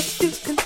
You